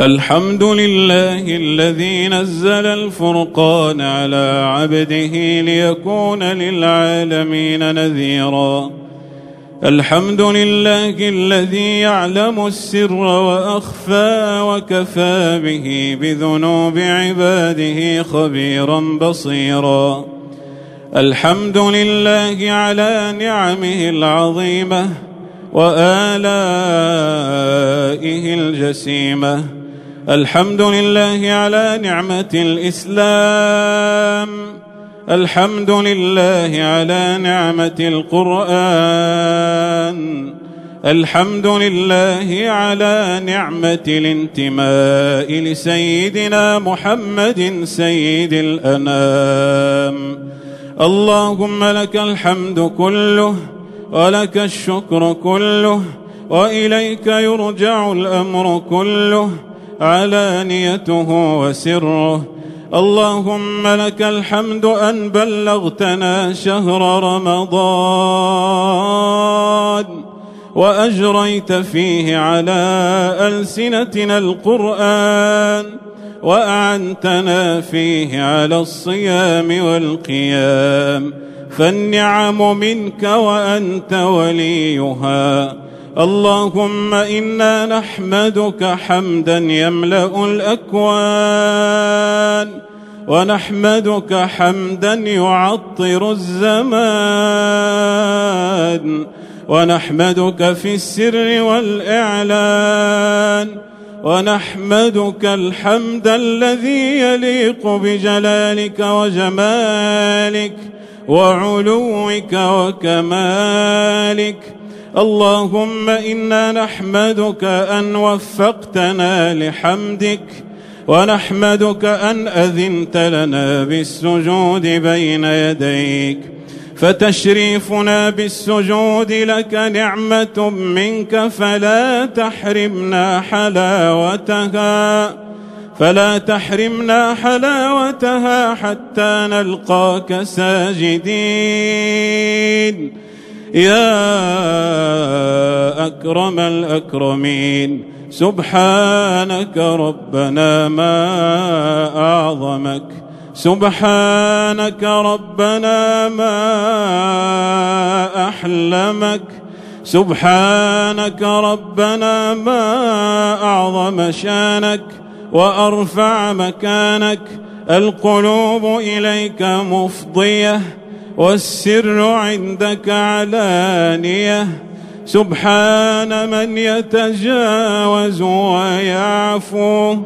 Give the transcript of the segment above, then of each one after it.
الحمد لله الذي نزل الفرقان على عبده ليكون للعالمين نذيرا. الحمد لله الذي يعلم السر وأخفى وكفى به بذنوب عباده خبيرا بصيرا. الحمد لله على نعمه العظيمة وآلائه الجسيمة. الحمد لله على نعمة الإسلام. الحمد لله على نعمة القرآن. الحمد لله على نعمة الانتماء لسيدنا محمد سيد الأنام. اللهم لك الحمد كله ولك الشكر كله وإليك يرجع الأمر كله علانيته وسره. اللهم لك الحمد أن بلغتنا شهر رمضان وأجريت فيه على ألسنتنا القرآن وأعنتنا فيه على الصيام والقيام. فالنعم منك وأنت وليها. اللهم إنا نحمدك حمدا يملأ الأكوان ونحمدك حمدا يعطر الزمان ونحمدك في السر والإعلان ونحمدك الحمد الذي يليق بجلالك وجمالك وعلوك وكمالك. اللهم إنا نحمدك أن وفقتنا لحمدك ونحمدك أن أذنت لنا بالسجود بين يديك. فتشريفنا بالسجود لك نعمة منك فلا تحرمنا حلاوتها. فلا تحرمنا حلاوتها حتى نلقاك ساجدين. يا أكرم الأكرمين سبحانك ربنا ما أعظمك سبحانك ربنا ما أحلمك سبحانك ربنا ما أعظم شانك وأرفع مكانك القلوب إليك مفضية والسر عندك علانية. سبحان من يتجاوز ويعفو.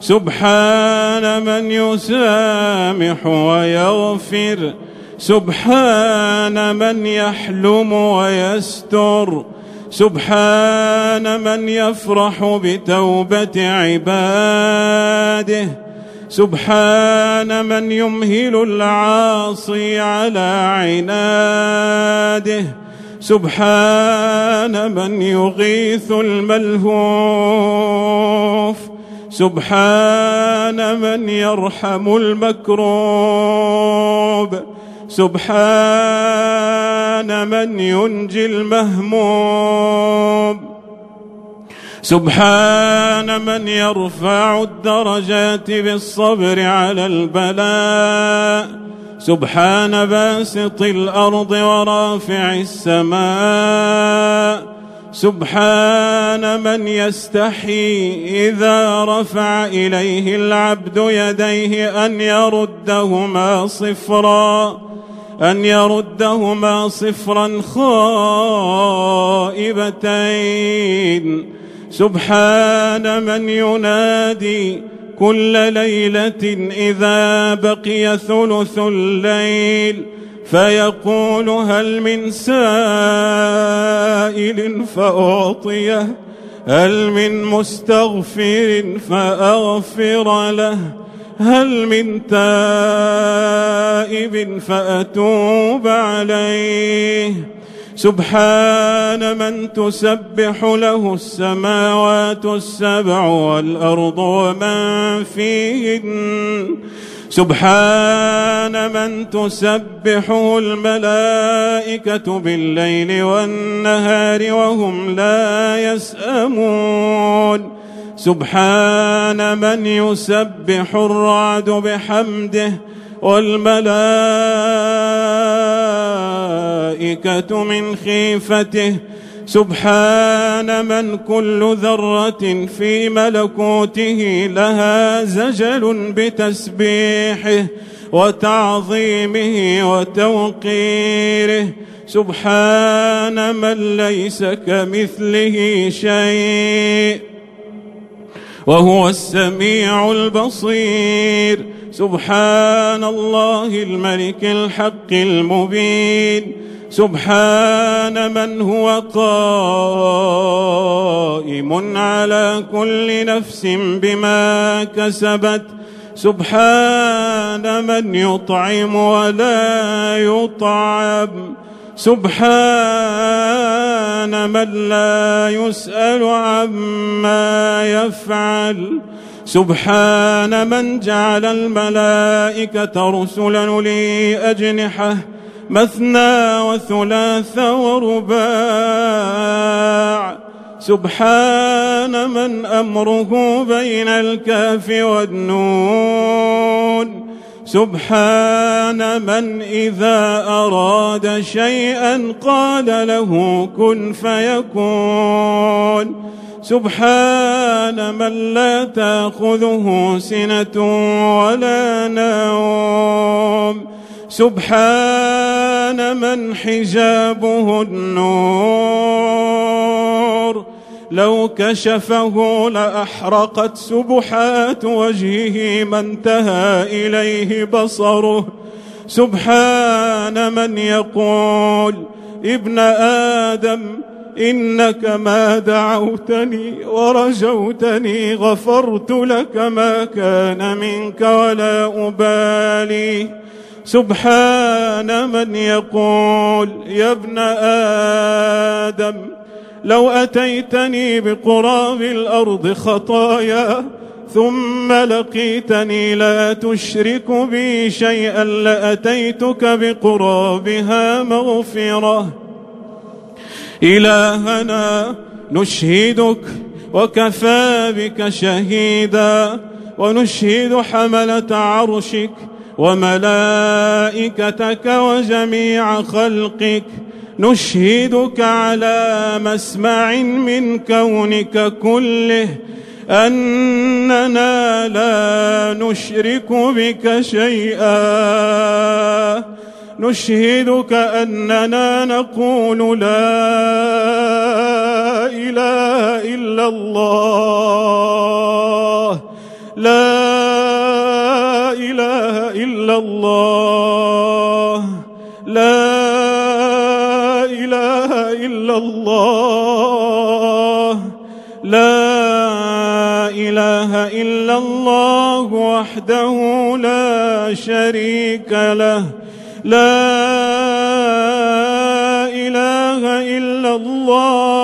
سبحان من يسامح ويغفر. سبحان من يحلم ويستر. سبحان من يفرح بتوبة عباده. سبحان من يمهل العاصي على عناده. سبحان من يغيث الملهوف. سبحان من يرحم المكروب. سبحان من ينجي المهموم. سبحان من يرفع الدرجات بالصبر على البلاء. سبحان باسط الأرض ورافع السماء. سبحان من يستحي إذا رفع إليه العبد يديه أن يردهما صفرا. أن يردهما صفرا خائبتين. سبحان من ينادي كل ليلة إذا بقي ثلث الليل فيقول هل من سائل فأعطيه هل من مستغفر فأغفر له هل من تائب فأتوب عليه. سبحان من تسبح له السماوات السبع والأرض ومن فيهن. سبحان من تسبحه الملائكة بالليل والنهار وهم لا يسأمون. سبحان من يسبح الرعد بحمده والملائكة من خيفته. سبحان من كل ذرة في ملكوته لها زجل بتسبيحه وتعظيمه وتوقيره. سبحان من ليس كمثله شيء وهو السميع البصير. سبحان الله الملك الحق المبين. سبحان من هو قائم على كل نفس بما كسبت. سبحان من يطعم ولا يطعم. سبحان من لا يسأل عما يفعل. سبحان من جعل الملائكة رسلا لأجنحة. مثنى وثلاث ورباع. سبحان من أمره بين الكاف والنون. سبحان من إذا أراد شيئا قال له كن فيكون. سبحان من لا تأخذه سنة ولا نوم. سبحان من حجابه النور. لو كشفه لأحرقت سبحات وجهه ما انتهى إليه بصره. سبحان من يقول ابن آدم إنك ما دعوتني ورجوتني غفرت لك ما كان منك ولا أبالي. سبحان من يقول يا ابن آدم لو أتيتني بقراب الأرض خطايا ثم لقيتني لا تشرك بي شيئا لأتيتك بقرابها مغفرة. إلهنا نشهدك وكفى بك شهيدا ونشهد حملة عرشك وملائكتك وجميع خلقك نشهدك على مسمع من كونك كله أننا لا نشرك بك شيئا. نشهدك أننا نقول لا إله إلا الله. لا إله إلا الله. لا إله إلا الله. لا إله إلا الله وحده لا شريك له. لا إله إلا الله.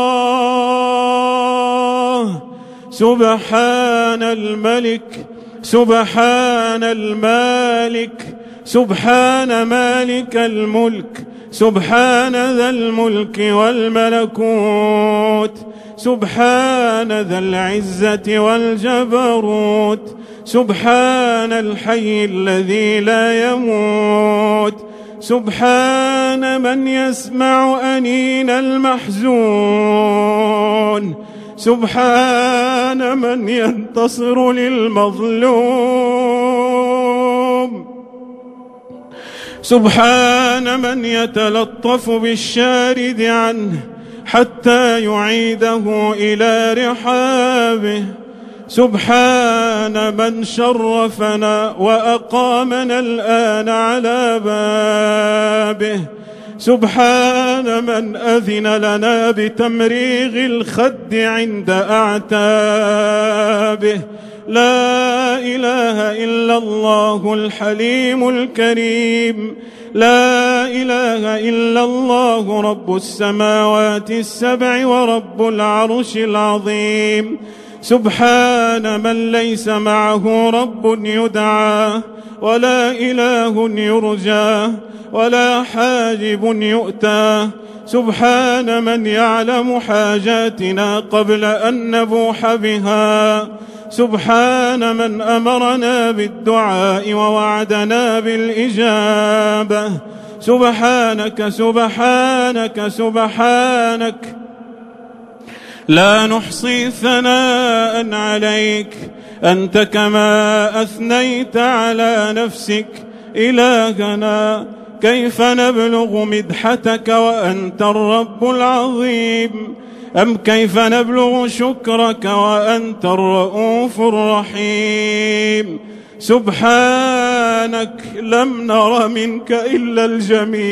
سبحان الملك. سبحان المالك سبحان مالك الملك سبحان ذا الملك والملكوت سبحان ذا العزة والجبروت سبحان الحي الذي لا يموت سبحان من يسمع أنين المحزون. سبحان من ينتصر للمظلوم. سبحان من يتلطف بالشارد عنه حتى يعيده إلى رحابه. سبحان من شرفنا وأقامنا الآن على بابه. سبحان من أذن لنا بتمريغ الخد عند أعتابه. لا إله إلا الله الحليم الكريم. لا إله إلا الله رب السماوات السبع ورب العرش العظيم. سبحان من ليس معه رب يدعى ولا إله يرجى ولا حاجب يؤتى. سبحان من يعلم حاجاتنا قبل أن نبوح بها. سبحان من أمرنا بالدعاء ووعدنا بالإجابة. سبحانك سبحانك سبحانك. لا نحصي ثناء عليك. أنت كما أثنيت على نفسك إلهنا. كيف نبلغ مدحتك وأنت الرب العظيم؟ أم كيف نبلغ شكرك وأنت الرؤوف الرحيم؟ سبحانك لم نر منك إلا الجميل.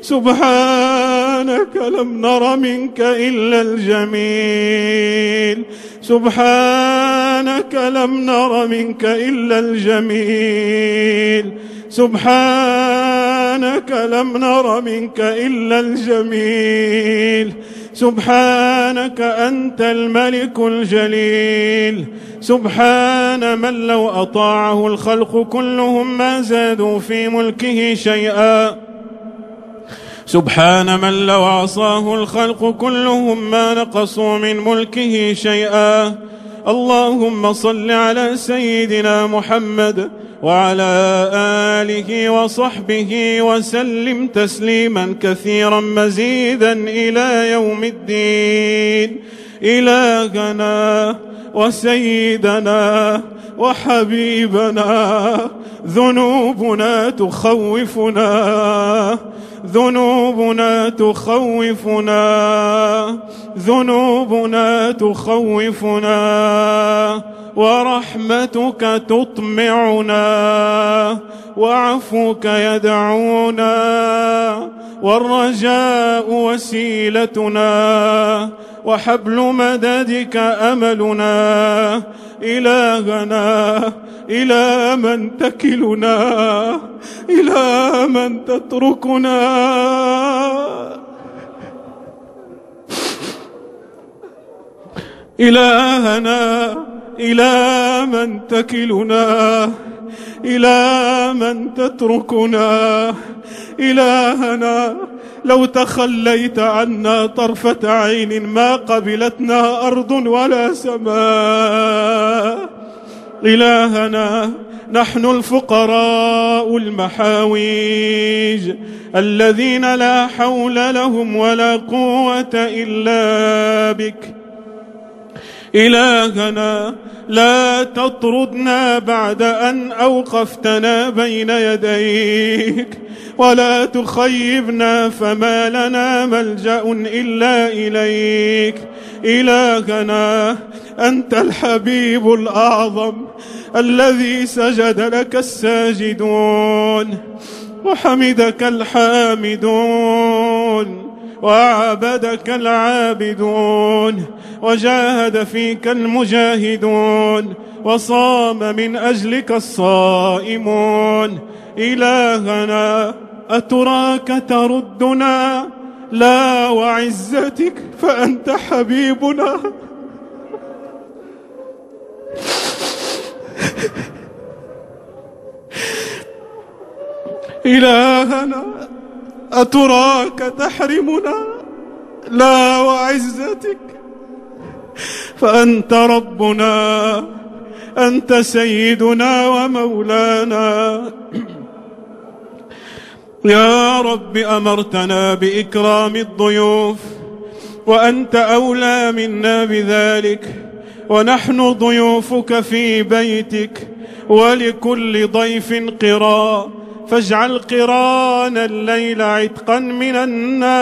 سبحانك لم نر منك إلا الجميل. سبحانك لم نر منك إلا الجميل. سبحانك لم نر منك إلا الجميل. سبحانك أنت الملك الجليل. سبحان من لو أطاعه الخلق كلهم ما زادوا في ملكه شيئا. سبحان من لو عصاه الخلق كلهم ما نقصوا من ملكه شيئا. اللهم صل على سيدنا محمد وعلى آله وصحبه وسلم تسليما كثيرا مزيدا إلى يوم الدين. إلهنا وسيدنا وحبيبنا ذنوبنا تخوفنا ذنوبنا تخوفنا ذنوبنا تخوفنا. ورحمتك تطمعنا وعفوك يدعونا والرجاء وسيلتنا وحبل مددك أملنا إلهنا إلى من تكلنا إلى من تتركنا إلهنا إلى من تكلنا إلى من تتركنا. إلهنا لو تخليت عنا طرفة عين ما قبلتنا أرض ولا سماء. إلهنا نحن الفقراء المحاويج الذين لا حول لهم ولا قوة إلا بك. إلهنا لا تطردنا بعد أن أوقفتنا بين يديك. ولا تخيبنا فما لنا ملجأ إلا إليك. إلهنا أنت الحبيب الأعظم الذي سجد لك الساجدون. وحمدك الحامدون. وعبدك العابدون وجاهد فيك المجاهدون وصام من أجلك الصائمون. إلهنا أتراك تردنا؟ لا وعزتك فأنت حبيبنا. إلهنا أتراك تحرمنا؟ لا وعزتك. فأنت ربنا أنت سيدنا ومولانا. يا رب أمرتنا بإكرام الضيوف وأنت أولى منا بذلك. ونحن ضيوفك في بيتك ولكل ضيف قرا فاجعل قران الليل عتقا من النار.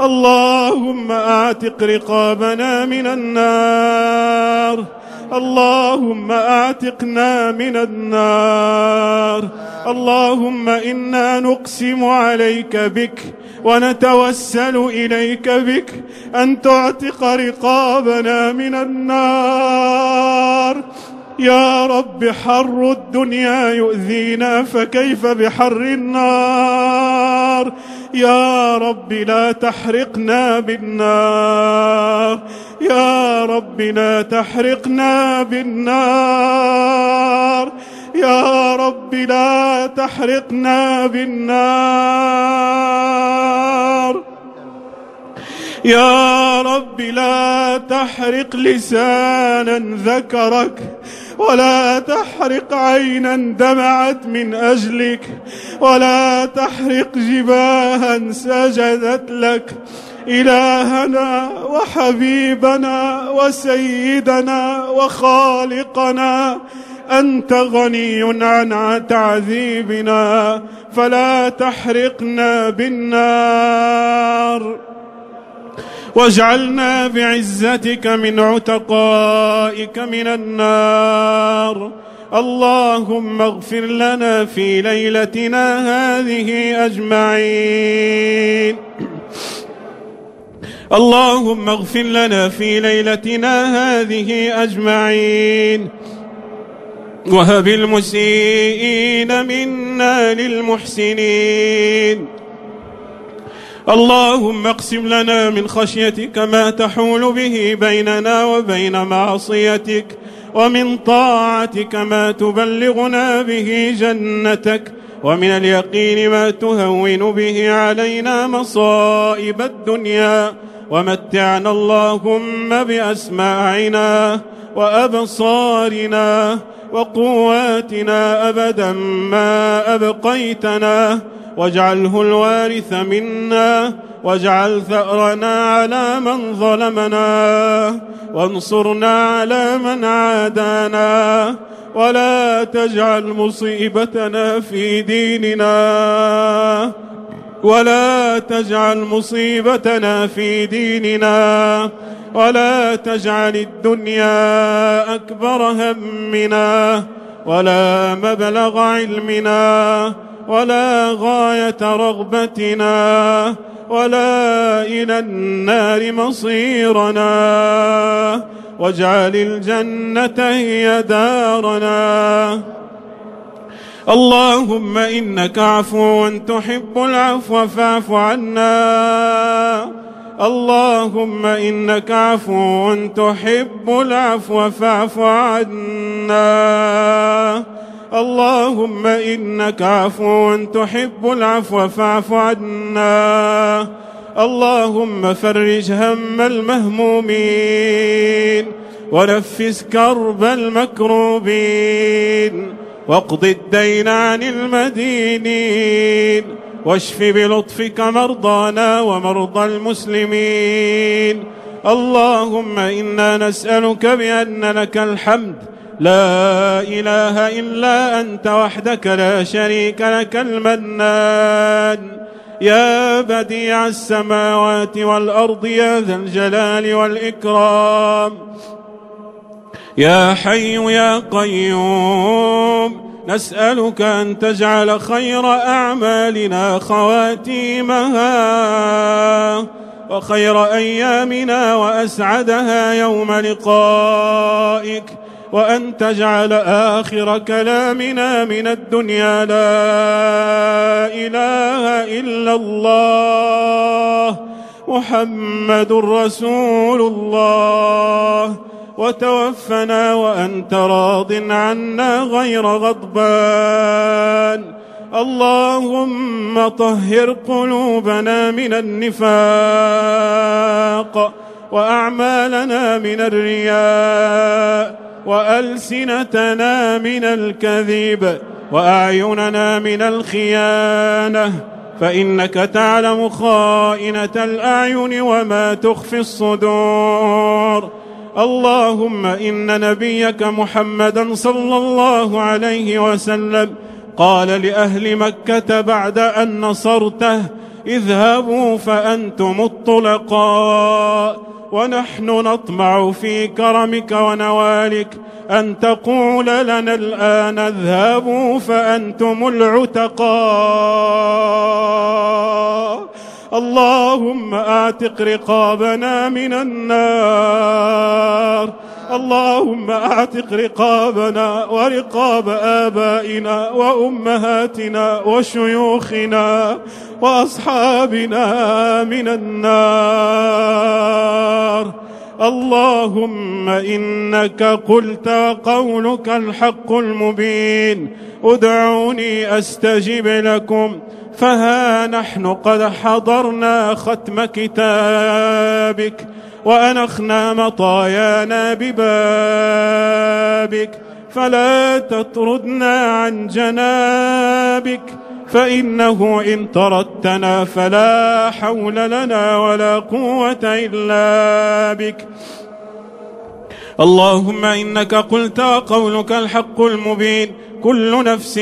اللهم اعتق رقابنا من النار. اللهم اعتقنا من النار. اللهم إنا نقسم عليك بك ونتوسل إليك بك أن تعتق رقابنا من النار. يا رب حر الدنيا يؤذينا فكيف بحر النار؟ يا رب لا تحرقنا بالنار. يا رب لا تحرقنا بالنار. يا رب لا تحرقنا بالنار. يا رب لا تحرق لسانا ذكرك ولا تحرق عينا دمعت من أجلك ولا تحرق جباها سجدت لك. إلهنا وحبيبنا وسيدنا وخالقنا أنت غني عن تعذيبنا فلا تحرقنا بالنار. واجعلنا بعزتك من عتقائك من النار. اللهم اغفر لنا في ليلتنا هذه أجمعين. اللهم اغفر لنا في ليلتنا هذه أجمعين. وهب المسيئين منا للمحسنين. اللهم اقسم لنا من خشيتك ما تحول به بيننا وبين معصيتك ومن طاعتك ما تبلغنا به جنتك ومن اليقين ما تهون به علينا مصائب الدنيا. ومتعنا اللهم بأسماعنا وأبصارنا وقواتنا أبدا ما أبقيتنا. واجعله الوارث منا واجعل ثأرنا على من ظلمنا وانصرنا على من عادانا ولا تجعل مصيبتنا في ديننا ولا تجعل مصيبتنا في ديننا ولا تجعل الدنيا أكبر همنا ولا مبلغ علمنا ولا غاية رغبتنا ولا إلى النار مصيرنا. واجعل الجنة هي دارنا. اللهم إنك عفو تحب العفو فاعف عنا. اللهم إنك عفو تحب العفو فاعف عنا. اللهم إنك عفو تحب العفو فاعف عنا. اللهم فرج هم المهمومين ونفس كرب المكروبين واقض الدين عن المدينين واشف بلطفك مرضانا ومرضى المسلمين. اللهم إنا نسألك بأن لك الحمد لا إله إلا أنت وحدك لا شريك لك المنان. يا بديع السماوات والأرض يا ذا الجلال والإكرام. يا حي يا قيوم نسألك أن تجعل خير أعمالنا خواتيمها وخير أيامنا وأسعدها يوم لقائك. وأن تجعل آخر كلامنا من الدنيا لا إله إلا الله محمد رسول الله وتوفنا وأنت راض عنا غير غضبان اللهم طهر قلوبنا من النفاق وأعمالنا من الرياء وألسنتنا من الكذب وأعيننا من الخيانة فإنك تعلم خائنة الأعين وما تخفي الصدور. اللهم إن نبيك محمدا صلى الله عليه وسلم قال لأهل مكة بعد أن نصرته اذهبوا فأنتم الطلقاء. ونحن نطمع في كرمك ونوالك أن تقول لنا الآن اذهبوا فأنتم العتقاء. اللهم اعتق رقابنا من النار. اللهم اعتق رقابنا ورقاب آبائنا وأمهاتنا وشيوخنا وأصحابنا من النار. اللهم إنك قلت وقولك الحق المبين. ادعوني أستجب لكم. فها نحن قد حضرنا ختم كتابك وأنخنا مطايانا ببابك فلا تطردنا عن جنابك فإنه إن طردتنا فلا حول لنا ولا قوة إلا بك اللهم إنك قلت قولك الحق المبين كل نفس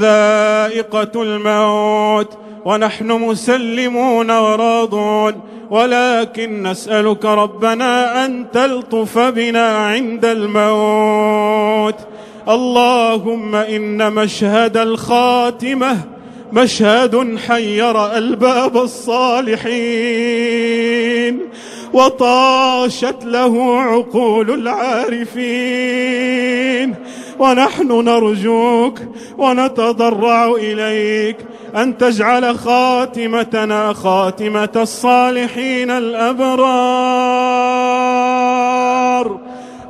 ذائقة الموت ونحن مسلمون وراضون. ولكن نسألك ربنا أن تلطف بنا عند الموت. اللهم إن مشهد الخاتمة مشهد حير ألباب الصالحين. وطاشت له عقول العارفين. ونحن نرجوك ونتضرع إليك أن تجعل خاتمتنا خاتمة الصالحين الأبرار.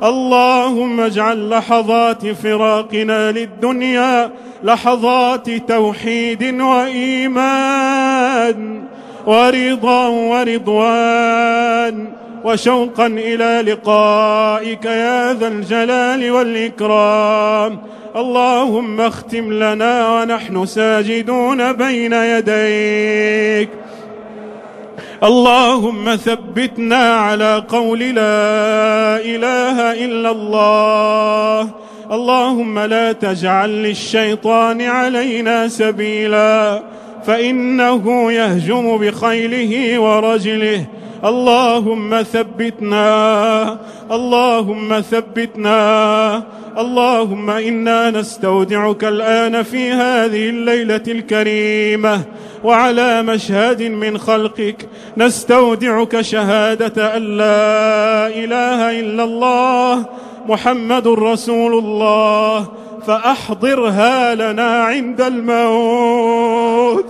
اللهم اجعل لحظات فراقنا للدنيا لحظات توحيد وإيمان. ورضا ورضوان وشوقا إلى لقائك يا ذا الجلال والإكرام. اللهم اختم لنا ونحن ساجدون بين يديك. اللهم ثبتنا على قول لا إله إلا الله. اللهم لا تجعل للشيطان علينا سبيلا. فإنه يهجم بخيله ورجله. اللهم ثبتنا اللهم ثبتنا اللهم إنا نستودعك الآن في هذه الليلة الكريمة. وعلى مشهد من خلقك نستودعك شهادة أن لا إله إلا الله محمد رسول الله. فأحضرها لنا عند الموت.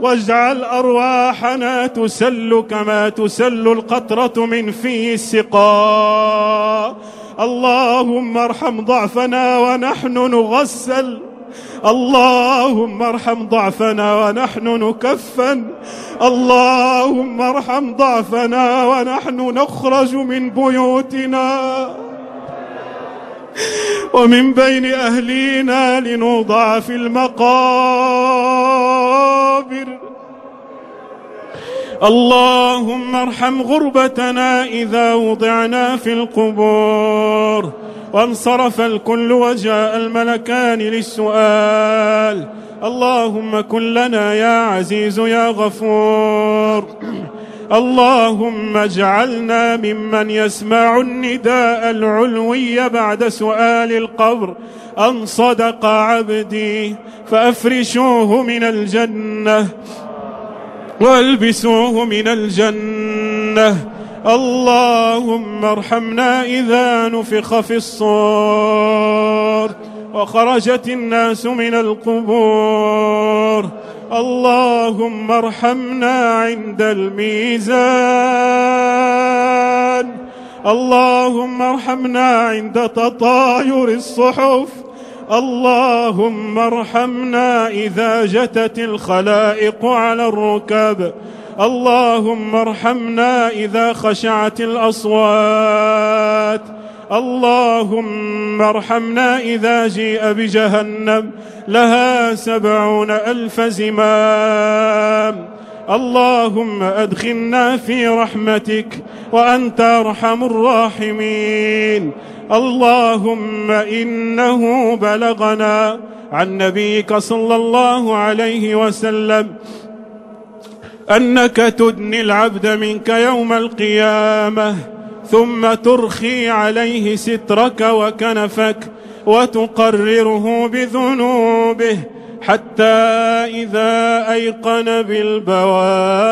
واجعل أرواحنا تسل كما تسل القطرة من في السقاء. اللهم ارحم ضعفنا ونحن نغسل. اللهم ارحم ضعفنا ونحن نكفن. اللهم ارحم ضعفنا ونحن نخرج من بيوتنا. ومن بين أهلينا لنوضع في المقابر. اللهم ارحم غربتنا إذا وضعنا في القبور. وانصرف الكل وجاء الملكان للسؤال. اللهم كن لنا يا عزيز يا غفور. اللهم اجعلنا ممن يسمع النداء العلوي بعد سؤال القبر أن صدق عبدي فأفرشوه من الجنة وألبسوه من الجنة. اللهم ارحمنا إذا نفخ في الصور. وخرجت الناس من القبور. اللهم ارحمنا عند الميزان. اللهم ارحمنا عند تطاير الصحف. اللهم ارحمنا إذا جتت الخلائق على الركب. اللهم ارحمنا إذا خشعت الأصوات. اللهم ارحمنا إذا جيء بجهنم لها سبعون ألف زمام. اللهم أدخلنا في رحمتك وأنت أرحم الراحمين. اللهم إنه بلغنا عن نبيك صلى الله عليه وسلم أنك تدني العبد منك يوم القيامة. ثم ترخي عليه سترك وكنفك وتقرره بذنوبه حتى إذا أيقن بالبوار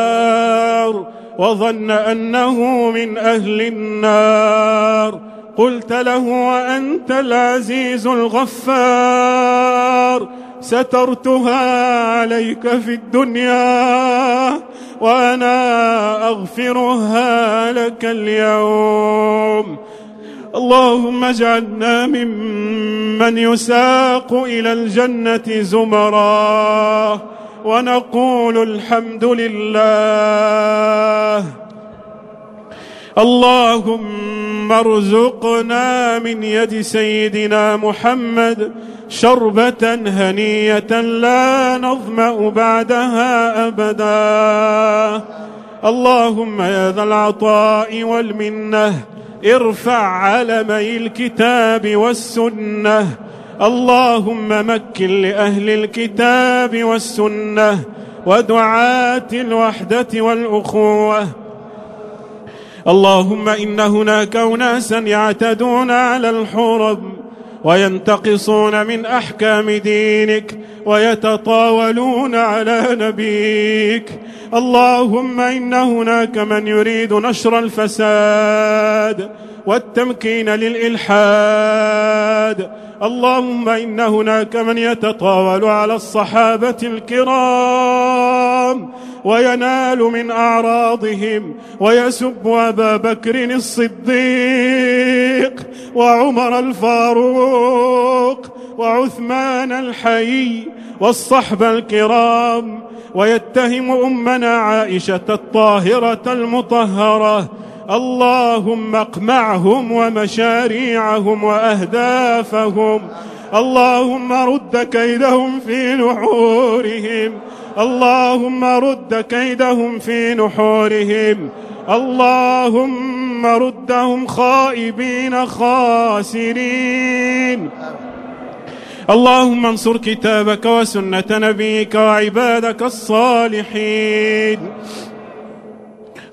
وظن أنه من أهل النار قلت له وأنت العزيز الغفار سترتها عليك في الدنيا وأنا أغفرها لك اليوم. اللهم اجعلنا ممن يساق إلى الجنة زمرا ونقول الحمد لله. اللهم ارزقنا من يد سيدنا محمد شربة هنية لا نظمأ بعدها أبدا. اللهم يا ذا العطاء والمنة ارفع علمي الكتاب والسنة. اللهم مكن لأهل الكتاب والسنة ودعاة الوحدة والأخوة. اللهم إن هناك أناسا يعتدون على الحرم وينتقصون من أحكام دينك ويتطاولون على نبيك. اللهم إن هناك من يريد نشر الفساد والتمكين للإلحاد اللهم إن هناك من يتطاول على الصحابة الكرام وينال من أعراضهم ويسب أبا بكر الصديق وعمر الفاروق وعثمان الحي والصحب الكرام ويتهم أمنا عائشة الطاهرة المطهرة اللهم اقمعهم ومشاريعهم وأهدافهم. اللهم رد كيدهم في نحورهم. اللهم رد كيدهم في نحورهم. اللهم ردهم خائبين خاسرين. اللهم انصر كتابك وسنة نبيك وعبادك الصالحين.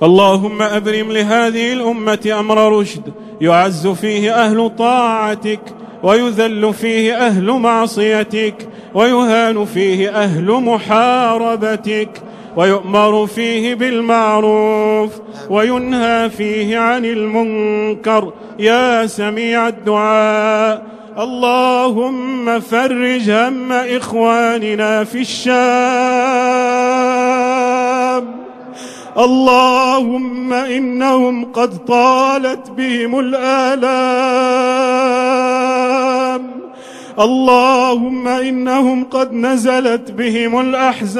اللهم أبرم لهذه الأمة أمر رشد يعز فيه أهل طاعتك ويذل فيه أهل معصيتك ويهان فيه أهل محاربتك ويؤمر فيه بالمعروف وينهى فيه عن المنكر يا سميع الدعاء اللهم فرج هم إخواننا في الشام اللهم إنهم قد طالت بهم الآلام. اللهم إنهم قد نزلت بهم الأحزان.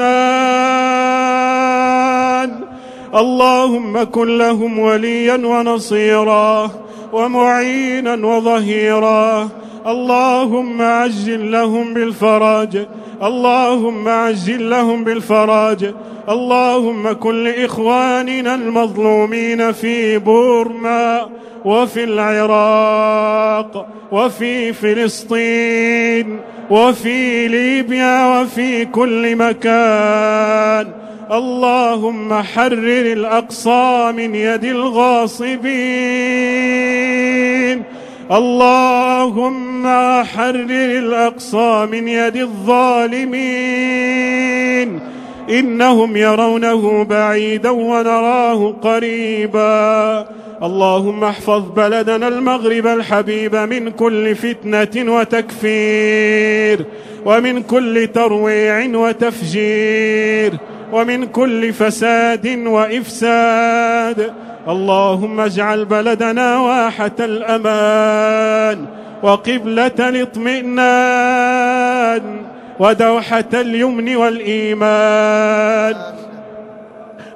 اللهم كن لهم وليا ونصيرا ومعينا وظهيرا. اللهم عجل لهم بالفرج اللهم عجل لهم بالفرج اللهم كن لإخواننا المظلومين في بورما وفي العراق وفي فلسطين وفي ليبيا وفي كل مكان. اللهم حرر الأقصى من يد الغاصبين. اللهم حرر الأقصى من يد الظالمين. إنهم يرونه بعيدا ونراه قريبا. اللهم احفظ بلدنا المغرب الحبيب من كل فتنة وتكفير ومن كل ترويع وتفجير ومن كل فساد وإفساد. اللهم اجعل بلدنا واحة الأمان وقبلة الاطمئنان ودوحة اليمن والإيمان.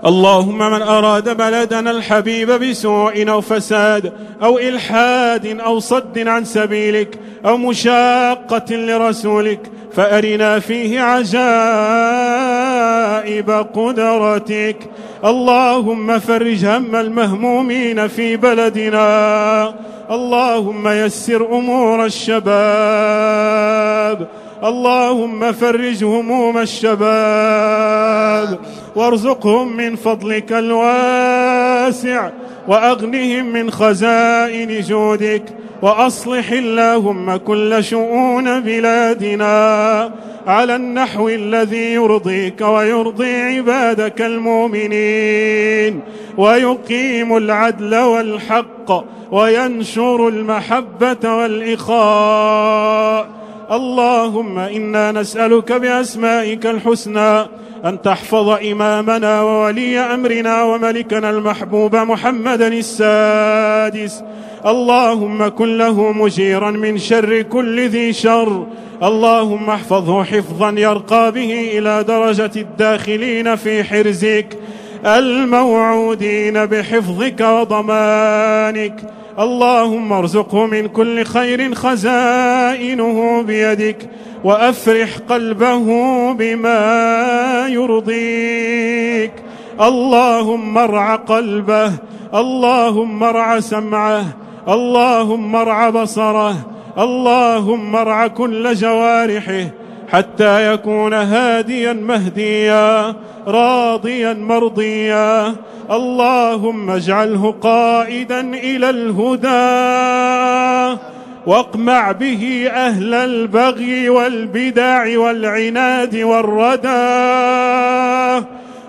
اللهم من أراد بلدنا الحبيب بسوء أو فساد أو إلحاد أو صد عن سبيلك أو مشاقة لرسولك فأرنا فيه عجائب قدرتك. اللهم فرج هم المهمومين في بلدنا. اللهم يسر أمور الشباب. اللهم فرج هموم الشباب. وارزقهم من فضلك الواسع وأغنهم من خزائن جودك. وأصلح اللهم كل شؤون بلادنا على النحو الذي يرضيك ويرضي عبادك المؤمنين ويقيم العدل والحق وينشر المحبة والإخاء. اللهم إنا نسألك بأسمائك الحسنى أن تحفظ إمامنا وولي أمرنا وملكنا المحبوب محمدا السادس. اللهم كن له مجيرا من شر كل ذي شر. اللهم احفظه حفظا يرقى به إلى درجة الداخلين في حرزك. الموعودين بحفظك وضمانك. اللهم ارزقه من كل خير خزائنه بيدك وأفرح قلبه بما يرضيك. اللهم ارع قلبه اللهم ارع سمعه اللهم ارع بصره اللهم ارع كل جوارحه حتى يكون هاديا مهديا راضيا مرضيا. اللهم اجعله قائدا إلى الهدى واقمع به أهل البغي والبدع والعناد والردى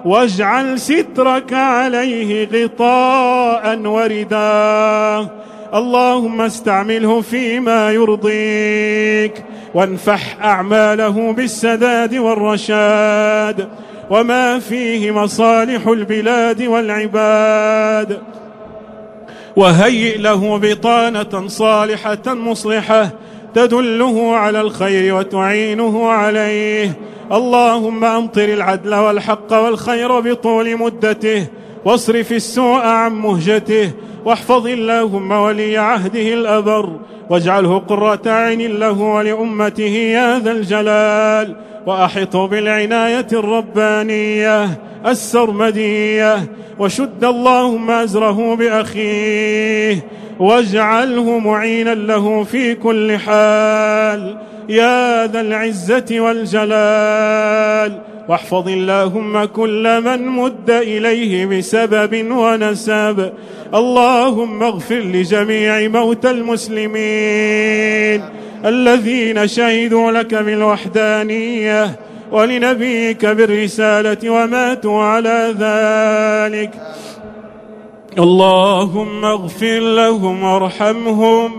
واجعل سترك عليه غطاء وردا اللهم استعمله فيما يرضيك وانفح أعماله بالسداد والرشاد وما فيه مصالح البلاد والعباد. وهيئ له بطانة صالحة مصلحة تدله على الخير وتعينه عليه. اللهم أمطر العدل والحق والخير بطول مدته واصرف السوء عن مهجته واحفظ اللهم ولي عهده الأبر واجعله قرة عين له ولأمته يا ذا الجلال. وأحط بالعناية الربانية السرمدية وشد اللهم أزره بأخيه واجعله معينا له في كل حال. يا ذا العزة والجلال واحفظ اللهم كل من مد إليه بسبب ونسب. اللهم اغفر لجميع موتى المسلمين. الذين شهدوا لك بالوحدانية ولنبيك بالرسالة وماتوا على ذلك. اللهم اغفر لهم وارحمهم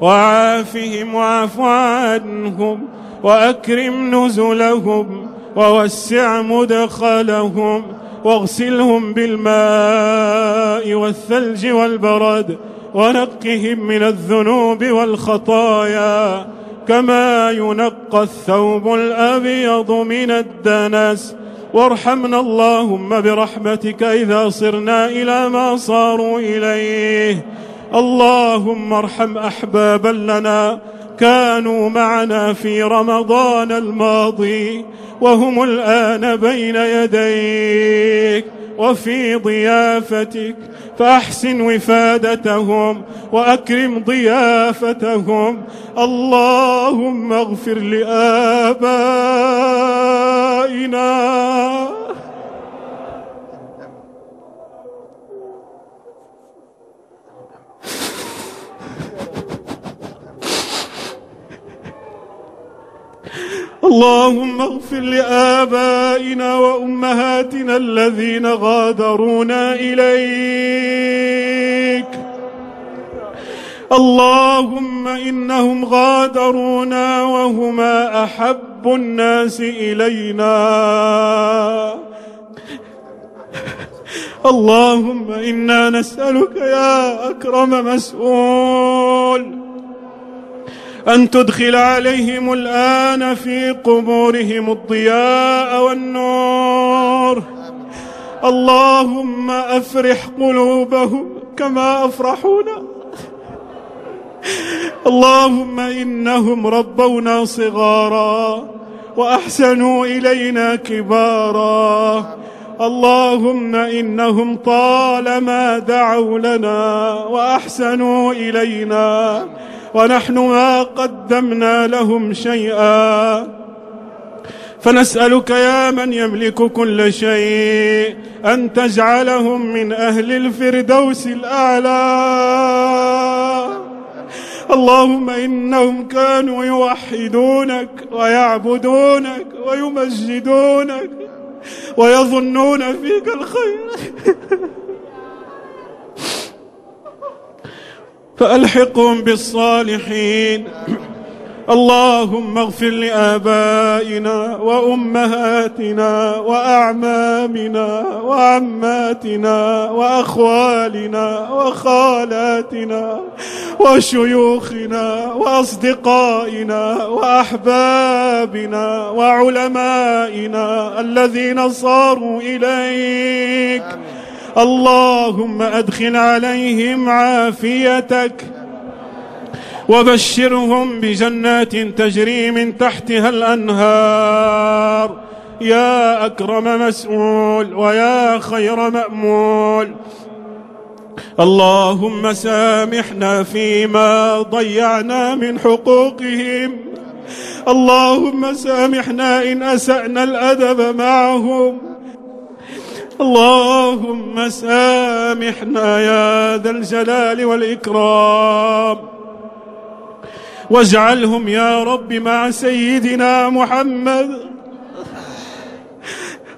وعافهم واعف عنهم وأكرم نزلهم ووسع مدخلهم واغسلهم بالماء والثلج والبرد ونقهم من الذنوب والخطايا كما ينقى الثوب الأبيض من الدنس. وارحمنا اللهم برحمتك إذا صرنا إلى ما صاروا إليه. اللهم ارحم أحبابا لنا كانوا معنا في رمضان الماضي وهم الآن بين يديك. وفي ضيافتك فأحسن وفادتهم وأكرم ضيافتهم اللهم اغفر لآبائنا اللهم اغفر لآبائنا وأمهاتنا الذين غادرونا إليك. اللهم إنهم غادرونا وهما أحب الناس إلينا. اللهم إنا نسألك يا أكرم مسؤول. أن تدخل عليهم الآن في قبورهم الضياء والنور. اللهم أفرح قلوبهم كما أفرحونا اللهم إنهم ربونا صغارا وأحسنوا إلينا كبارا. اللهم إنهم طالما دعوا لنا وأحسنوا إلينا. ونحن ما قدمنا لهم شيئا. فنسألك يا من يملك كل شيء أن تجعلهم من أهل الفردوس الأعلى. اللهم إنهم كانوا يوحدونك ويعبدونك ويمجدونك ويظنون فيك الخير. فألحقهم بالصالحين. اللهم اغفر لآبائنا وأمهاتنا وأعمامنا وعماتنا وأخوالنا وخالاتنا وشيوخنا وأصدقائنا وأحبابنا وعلمائنا الذين صاروا إليك. اللهم أدخل عليهم عافيتك وبشرهم بجنات تجري من تحتها الأنهار. يا أكرم مسؤول ويا خير مأمول. اللهم سامحنا فيما ضيعنا من حقوقهم. اللهم سامحنا إن أسأنا الأدب معهم. اللهم سامحنا يا ذا الجلال والإكرام. واجعلهم يا رب مع سيدنا محمد.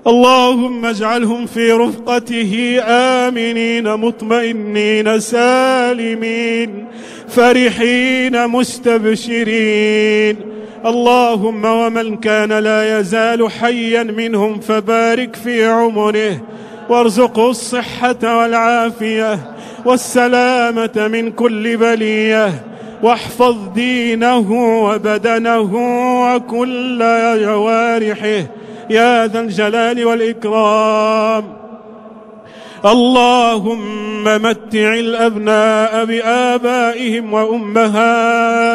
اللهم اجعلهم في رفقته آمنين مطمئنين سالمين فرحين مستبشرين. اللهم ومن كان لا يزال حيا منهم فبارك في عمره وارزقه الصحة والعافية والسلامة من كل بلية واحفظ دينه وبدنه وكل جوارحه. يا ذا الجلال والإكرام. اللهم متع الأبناء بآبائهم وأمهاتهم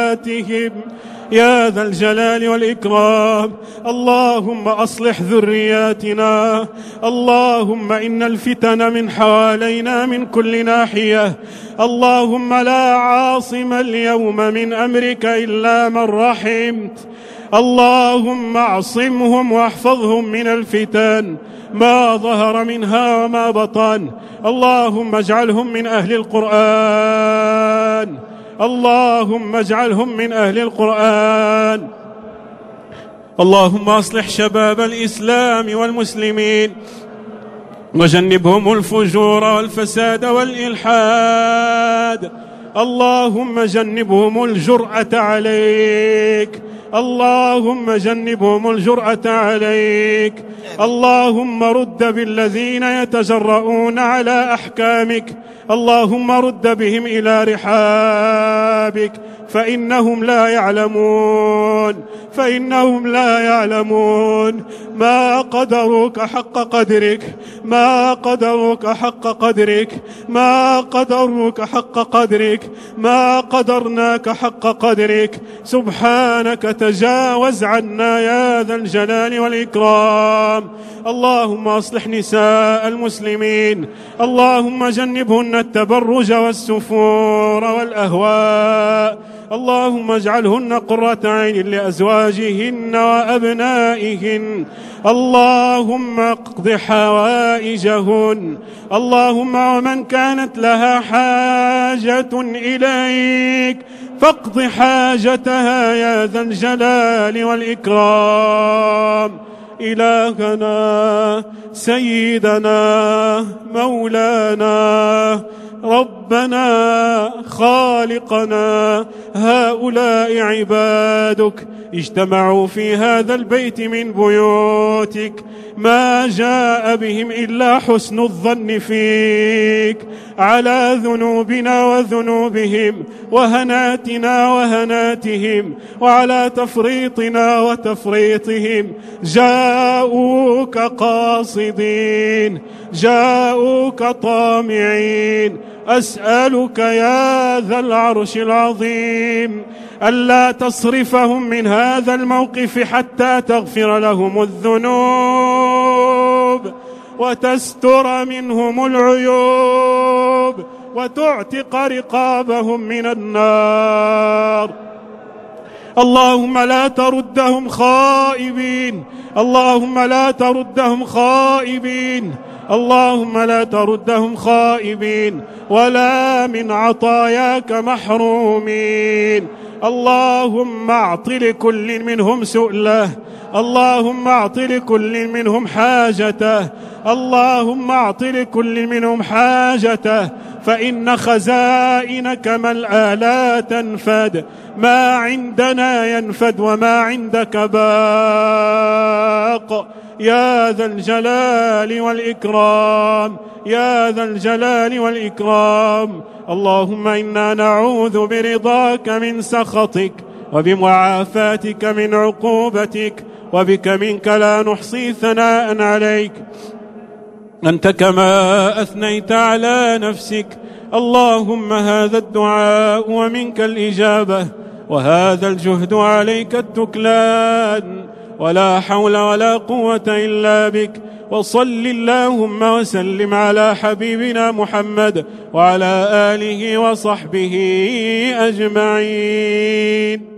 يا ذا الجلال والإكرام. اللهم أصلح ذرياتنا. اللهم إن الفتن من حوالينا من كل ناحية. اللهم لا عاصم اليوم من أمرك إلا من رحمت. اللهم أعصمهم واحفظهم من الفتن. ما ظهر منها وما بطن. اللهم اجعلهم من أهل القرآن. اللهم اجعلهم من أهل القرآن. اللهم أصلح شباب الإسلام والمسلمين. وجنبهم الفجور والفساد والإلحاد. اللهم جنبهم الجرأة عليك. اللهم جنبهم الجرأة عليك. اللهم رد بالذين يتجرؤون على أحكامك. اللهم رد بهم إلى رحابك. فإنهم لا يعلمون. فإنهم لا يعلمون. ما قدروك حق قدرك. ما قدروك حق قدرك. ما قدروك حق قدرك. ما قدرناك حق قدرك. سبحانك تجاوز عنا يا ذا الجلال والإكرام. اللهم أصلح نساء المسلمين. اللهم جنبهن التبرج والسفور والأهواء. اللهم اجعلهن قرة عين لأزواجهن وأبنائهن. اللهم اقض حوائجهن. اللهم ومن كانت لها حاجة إليك فاقض حاجتها يا ذا الجلال والإكرام. إلهنا سيدنا مولانا ربنا خالقنا. هؤلاء عبادك اجتمعوا في هذا البيت من بيوتك. ما جاء بهم إلا حسن الظن فيك. على ذنوبنا وذنوبهم وهناتنا وهناتهم وعلى تفريطنا وتفريطهم. جاءوك قاصدين جاءوك طامعين. أسألك يا ذا العرش العظيم ألا تصرفهم من هذا الموقف حتى تغفر لهم الذنوب وتستر منهم العيوب وتعتق رقابهم من النار. اللهم لا تردهم خائبين. اللهم لا تردهم خائبين. اللهم لا تردهم خائبين. ولا من عطاياك محرومين. اللهم اعط لكل منهم سؤله. اللهم اعط لكل منهم حاجته. اللهم اعط لكل منهم حاجته. فإن خزائنك ملأى لا تنفد. ما عندنا ينفد وما عندك باق. يا ذا الجلال والإكرام. يا ذا الجلال والإكرام. اللهم إنا نعوذ برضاك من سخطك وبمعافاتك من عقوبتك وبك منك لا نحصي ثناء عليك. أنت كما أثنيت على نفسك. اللهم هذا الدعاء ومنك الإجابة وهذا الجهد عليك التكلان. ولا حول ولا قوة إلا بك. وصل اللهم وسلم على حبيبنا محمد وعلى آله وصحبه أجمعين.